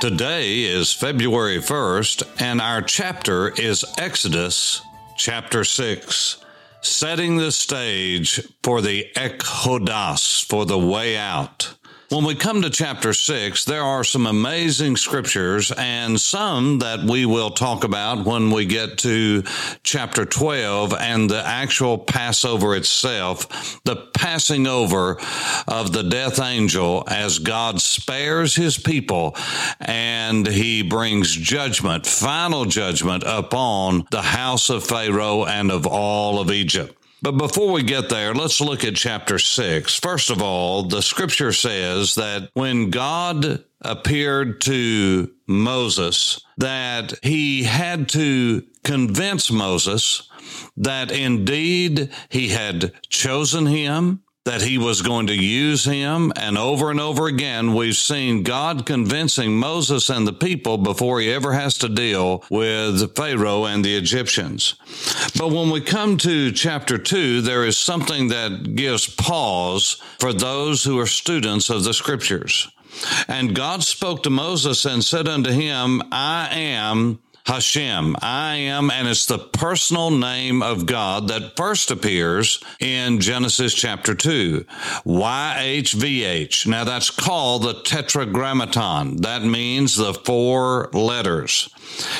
Today is February 1st, and our chapter is Exodus chapter 6, setting the stage for the Ekhodas, for the way out. When we come to chapter six, there are some amazing scriptures and some that we will talk about when we get to chapter 12 and the actual Passover itself, the passing over of the death angel as God spares his people and he brings judgment, final judgment upon the house of Pharaoh and of all of Egypt. But before we get there, let's look at chapter 6. First of all, the scripture says that when God appeared to Moses, that he had to convince Moses that indeed he had chosen him, that he was going to use him. And over and over again, we've seen God convincing Moses and the people before he ever has to deal with Pharaoh and the Egyptians. But when we come to chapter two, there is something that gives pause for those who are students of the scriptures. And God spoke to Moses and said unto him, I am Hashem. I am, and it's the personal name of God that first appears in Genesis chapter 2. YHVH. Now that's called the Tetragrammaton. That means the four letters.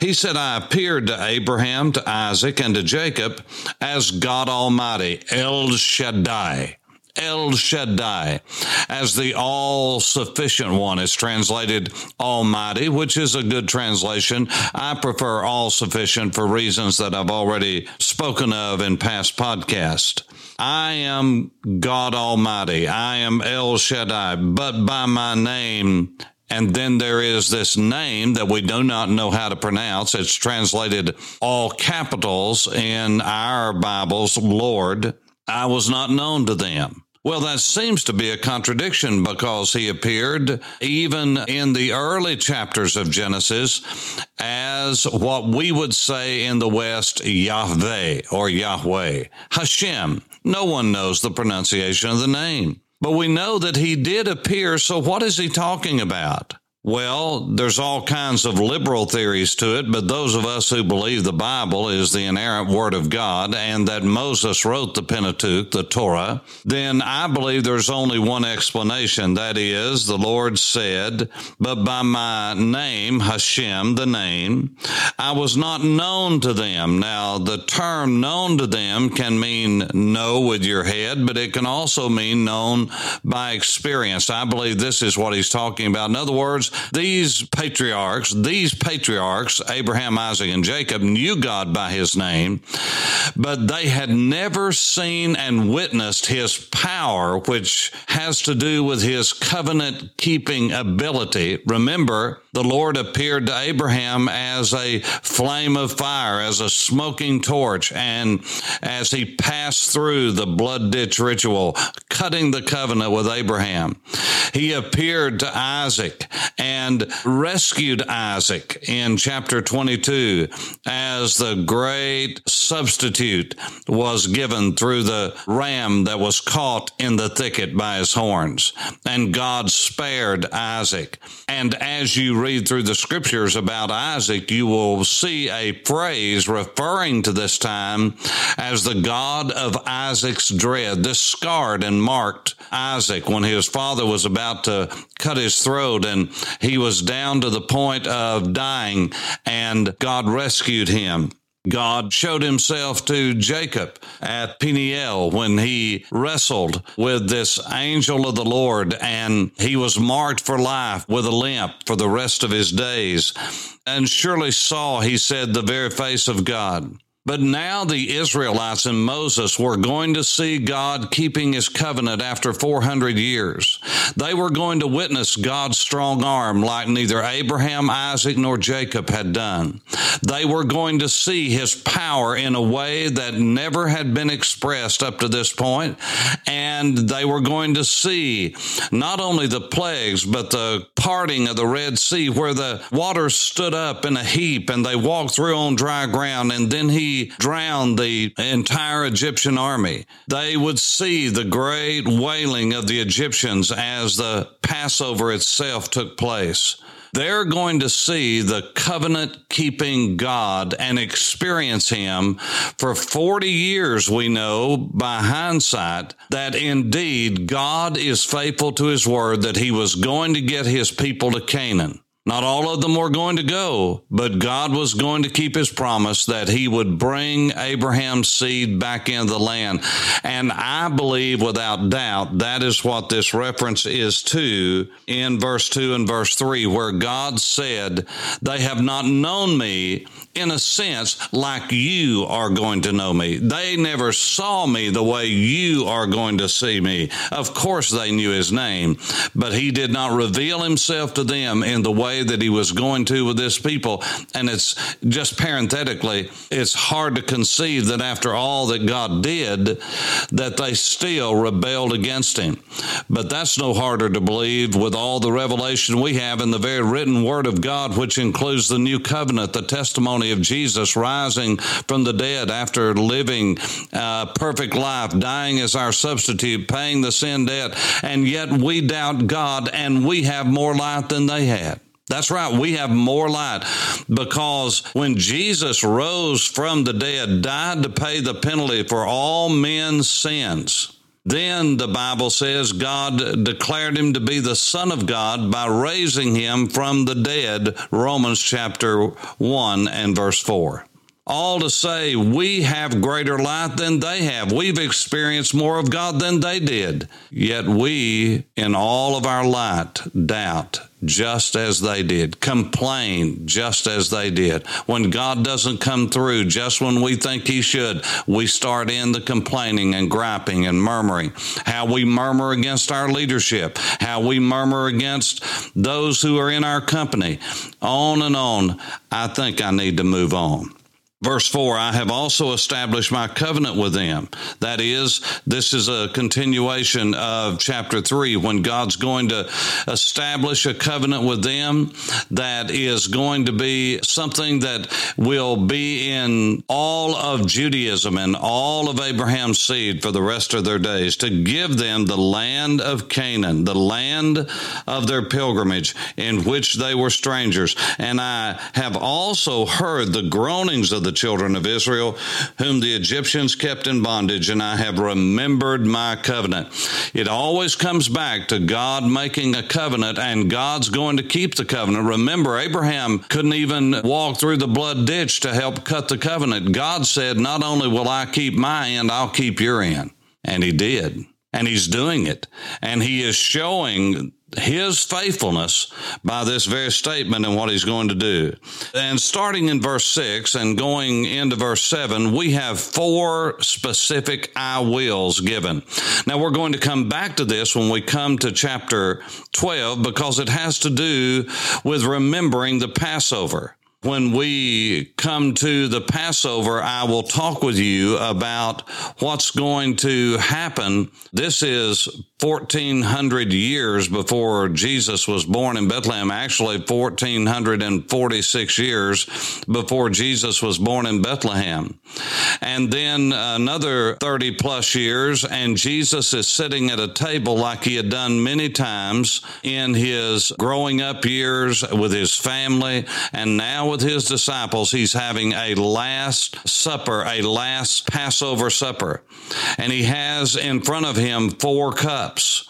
He said, I appeared to Abraham, to Isaac, and to Jacob as God Almighty, El Shaddai. El Shaddai, as the all sufficient one is translated Almighty, which is a good translation. I prefer all sufficient for reasons that I've already spoken of in past podcasts. I am God Almighty. I am El Shaddai, but by my name and then there is this name that we do not know how to pronounce. It's translated all capitals in our Bibles, Lord. I was not known to them. Well, that seems to be a contradiction because he appeared even in the early chapters of Genesis as what we would say in the West, Yahweh or Yahweh. Hashem. No one knows the pronunciation of the name. But we know that he did appear, so what is he talking about? Well, there's all kinds of liberal theories to it, but those of us who believe the Bible is the inerrant word of God and that Moses wrote the Pentateuch, the Torah, then I believe there's only one explanation. That is, the Lord said, but by my name, Hashem, the name, I was not known to them. Now, the term known to them can mean know with your head, but it can also mean known by experience. I believe this is what he's talking about. In other words, these patriarchs, these patriarchs, Abraham, Isaac, and Jacob, knew God by his name, but they had never seen and witnessed his power, which has to do with his covenant keeping ability. Remember, the Lord appeared to Abraham as a flame of fire, as a smoking torch, and as he passed through the blood ditch ritual, cutting the covenant with Abraham. He appeared to Isaac and rescued Isaac in chapter 22 as the great substitute was given through the ram that was caught in the thicket by his horns. And God spared Isaac. And as you read through the scriptures about Isaac, you will see a phrase referring to this time as the God of Isaac's dread. This scarred and marked Isaac when his father was about to cut his throat and he was down to the point of dying and God rescued him. God showed himself to Jacob at Peniel when he wrestled with this angel of the Lord and he was marked for life with a limp for the rest of his days. And surely saw, he said, the very face of God. But now the Israelites and Moses were going to see God keeping his covenant after 400 years. They were going to witness God's strong arm like neither Abraham, Isaac, nor Jacob had done. They were going to see his power in a way that never had been expressed up to this point. and they were going to see not only the plagues, but the parting of the Red Sea where the waters stood up in a heap and they walked through on dry ground, and then he drowned the entire Egyptian army. They would see the great wailing of the Egyptians as the Passover itself took place. They're going to see the covenant keeping God and experience Him for 40 years. We know by hindsight that indeed God is faithful to His word that He was going to get His people to Canaan. Not all of them were going to go, but God was going to keep his promise that he would bring Abraham's seed back into the land. And I believe without doubt that is what this reference is to in verse 2 and verse 3, where God said, They have not known me in a sense like you are going to know me. They never saw me the way you are going to see me. Of course, they knew his name, but he did not reveal himself to them in the way that he was going to with this people. And it's just parenthetically, it's hard to conceive that after all that God did, that they still rebelled against him. But that's no harder to believe with all the revelation we have in the very written word of God, which includes the new covenant, the testimony of Jesus rising from the dead after living a perfect life, dying as our substitute, paying the sin debt, and yet we doubt God and we have more light than they had. That's right. We have more light because when Jesus rose from the dead, died to pay the penalty for all men's sins, then the Bible says God declared him to be the Son of God by raising him from the dead, Romans chapter 1 and verse 4 all to say we have greater light than they have. We've experienced more of God than they did. Yet we, in all of our light, doubt just as they did, complain just as they did. When God doesn't come through just when we think He should, we start in the complaining and griping and murmuring. How we murmur against our leadership, how we murmur against those who are in our company, on and on. I think I need to move on. Verse 4 I have also established my covenant with them. That is, this is a continuation of chapter 3 when God's going to establish a covenant with them that is going to be something that will be in all of Judaism and all of Abraham's seed for the rest of their days to give them the land of Canaan, the land of their pilgrimage in which they were strangers. And I have also heard the groanings of the the children of Israel, whom the Egyptians kept in bondage, and I have remembered my covenant. It always comes back to God making a covenant, and God's going to keep the covenant. Remember, Abraham couldn't even walk through the blood ditch to help cut the covenant. God said, Not only will I keep my end, I'll keep your end. And he did. And he's doing it. And he is showing his faithfulness by this very statement and what he's going to do. And starting in verse 6 and going into verse 7, we have four specific I wills given. Now we're going to come back to this when we come to chapter 12 because it has to do with remembering the Passover. When we come to the Passover, I will talk with you about what's going to happen. This is 1400 years before Jesus was born in Bethlehem, actually 1446 years before Jesus was born in Bethlehem. And then another 30 plus years, and Jesus is sitting at a table like he had done many times in his growing up years with his family, and now with his disciples, he's having a last supper, a last Passover supper. And he has in front of him four cups cups.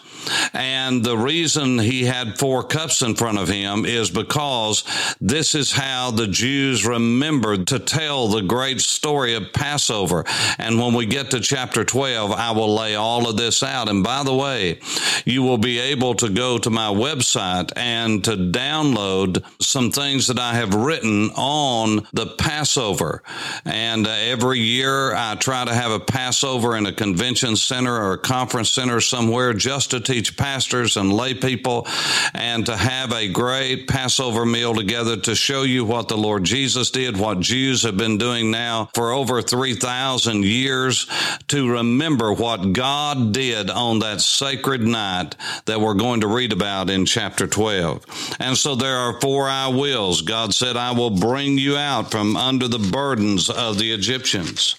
And the reason he had four cups in front of him is because this is how the Jews remembered to tell the great story of Passover. And when we get to chapter 12, I will lay all of this out. And by the way, you will be able to go to my website and to download some things that I have written on the Passover. And uh, every year I try to have a Passover in a convention center or a conference center somewhere just to teach pastors and lay people and to have a great Passover meal together to show you what the Lord Jesus did, what Jews have been doing now for over 3,000 years to remember what God did on that sacred night that we're going to read about in chapter 12. And so there are four I wills. God said, I will bring you out from under the burdens of the Egyptians.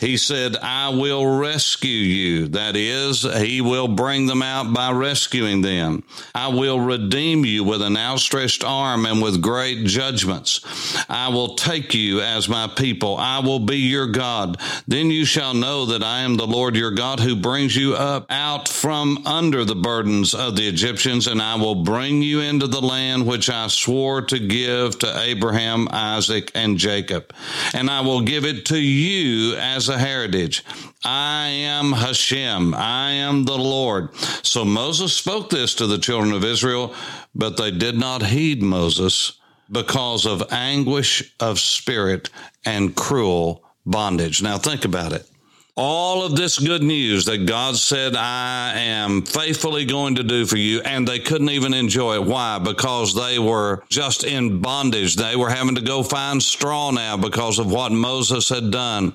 He said, I will rescue you. That is, He will bring them out by rescuing them. I will redeem you with an outstretched arm and with great judgments. I will take you as my people. I will be your God. Then you shall know that I am the Lord your God who brings you up out from under the burdens of the Egyptians, and I will bring you into the land which I swore to give to Abraham, Isaac, and Jacob. And I will give it to you as a heritage. I am Hashem. I am the Lord. So Moses spoke this to the children of Israel, but they did not heed Moses because of anguish of spirit and cruel bondage. Now think about it all of this good news that God said, I am faithfully going to do for you. And they couldn't even enjoy it. Why? Because they were just in bondage. They were having to go find straw now because of what Moses had done.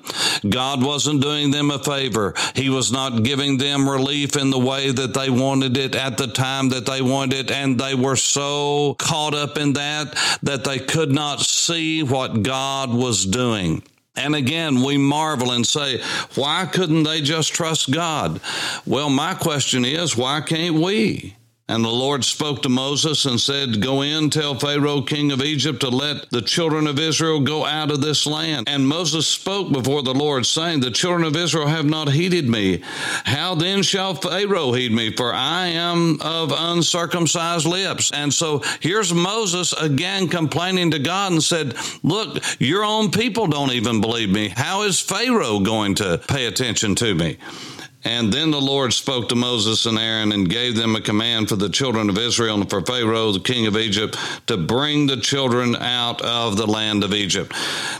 God wasn't doing them a favor. He was not giving them relief in the way that they wanted it at the time that they wanted it. And they were so caught up in that that they could not see what God was doing. And again, we marvel and say, why couldn't they just trust God? Well, my question is, why can't we? And the Lord spoke to Moses and said, Go in, tell Pharaoh, king of Egypt, to let the children of Israel go out of this land. And Moses spoke before the Lord, saying, The children of Israel have not heeded me. How then shall Pharaoh heed me? For I am of uncircumcised lips. And so here's Moses again complaining to God and said, Look, your own people don't even believe me. How is Pharaoh going to pay attention to me? And then the Lord spoke to Moses and Aaron and gave them a command for the children of Israel and for Pharaoh, the king of Egypt, to bring the children out of the land of Egypt.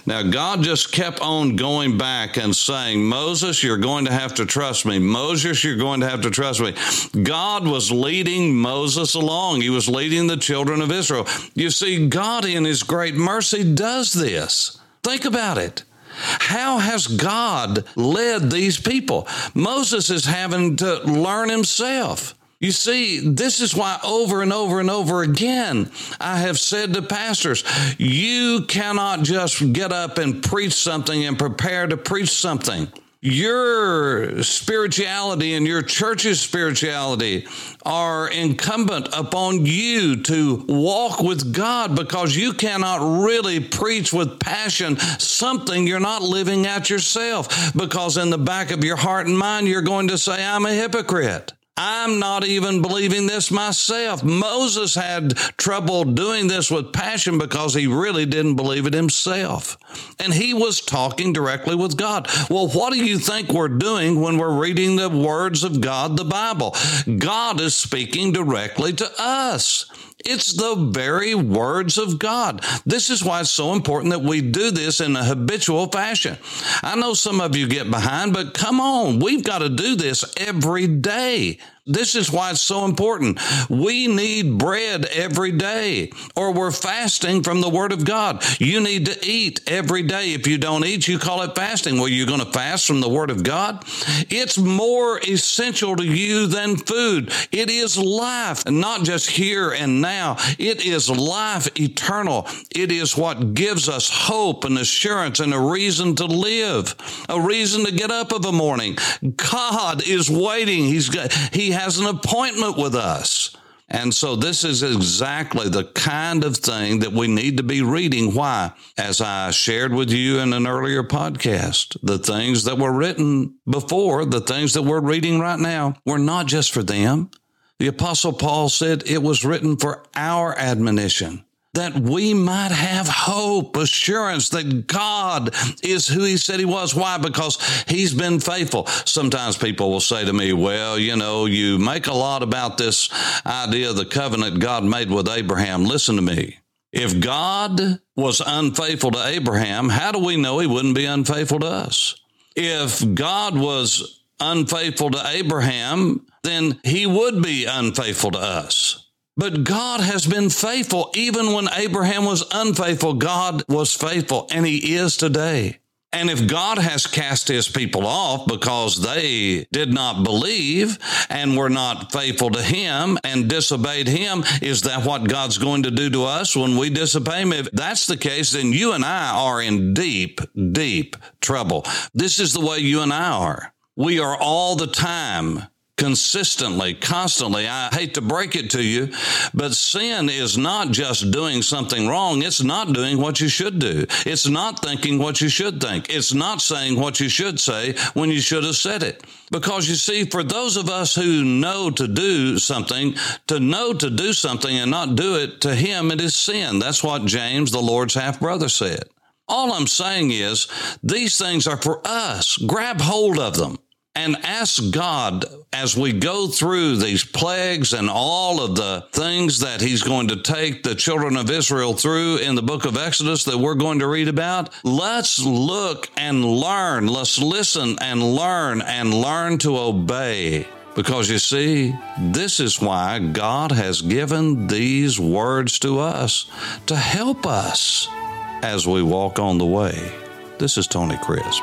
Now, God just kept on going back and saying, Moses, you're going to have to trust me. Moses, you're going to have to trust me. God was leading Moses along. He was leading the children of Israel. You see, God in his great mercy does this. Think about it. How has God led these people? Moses is having to learn himself. You see, this is why over and over and over again I have said to pastors, you cannot just get up and preach something and prepare to preach something your spirituality and your church's spirituality are incumbent upon you to walk with God because you cannot really preach with passion something you're not living out yourself because in the back of your heart and mind you're going to say I'm a hypocrite. I'm not even believing this myself. Moses had trouble doing this with passion because he really didn't believe it himself. And he was talking directly with God. Well, what do you think we're doing when we're reading the words of God, the Bible? God is speaking directly to us. It's the very words of God. This is why it's so important that we do this in a habitual fashion. I know some of you get behind, but come on, we've got to do this every day. This is why it's so important. We need bread every day, or we're fasting from the Word of God. You need to eat every day. If you don't eat, you call it fasting. Well, you're going to fast from the Word of God. It's more essential to you than food. It is life, not just here and now. It is life eternal. It is what gives us hope and assurance and a reason to live, a reason to get up of a morning. God is waiting. He's got, He has an appointment with us. And so this is exactly the kind of thing that we need to be reading. Why? As I shared with you in an earlier podcast, the things that were written before, the things that we're reading right now, were not just for them. The Apostle Paul said it was written for our admonition that we might have hope, assurance that God is who He said He was. Why? Because He's been faithful. Sometimes people will say to me, well, you know, you make a lot about this idea of the covenant God made with Abraham. Listen to me. If God was unfaithful to Abraham, how do we know He wouldn't be unfaithful to us? If God was unfaithful to Abraham, then He would be unfaithful to us. But God has been faithful. Even when Abraham was unfaithful, God was faithful, and he is today. And if God has cast his people off because they did not believe and were not faithful to him and disobeyed him, is that what God's going to do to us when we disobey him? If that's the case, then you and I are in deep, deep trouble. This is the way you and I are. We are all the time consistently, constantly. I hate to break it to you, but sin is not just doing something wrong. It's not doing what you should do. It's not thinking what you should think. It's not saying what you should say when you should have said it. Because you see, for those of us who know to do something, to know to do something and not do it, to him it is sin. That's what James, the Lord's half brother, said. All I'm saying is these things are for us. Grab hold of them and ask God as we go through these plagues and all of the things that He's going to take the children of Israel through in the book of Exodus that we're going to read about. Let's look and learn. Let's listen and learn and learn to obey. Because you see, this is why God has given these words to us to help us as we walk on the way. This is Tony Crisp.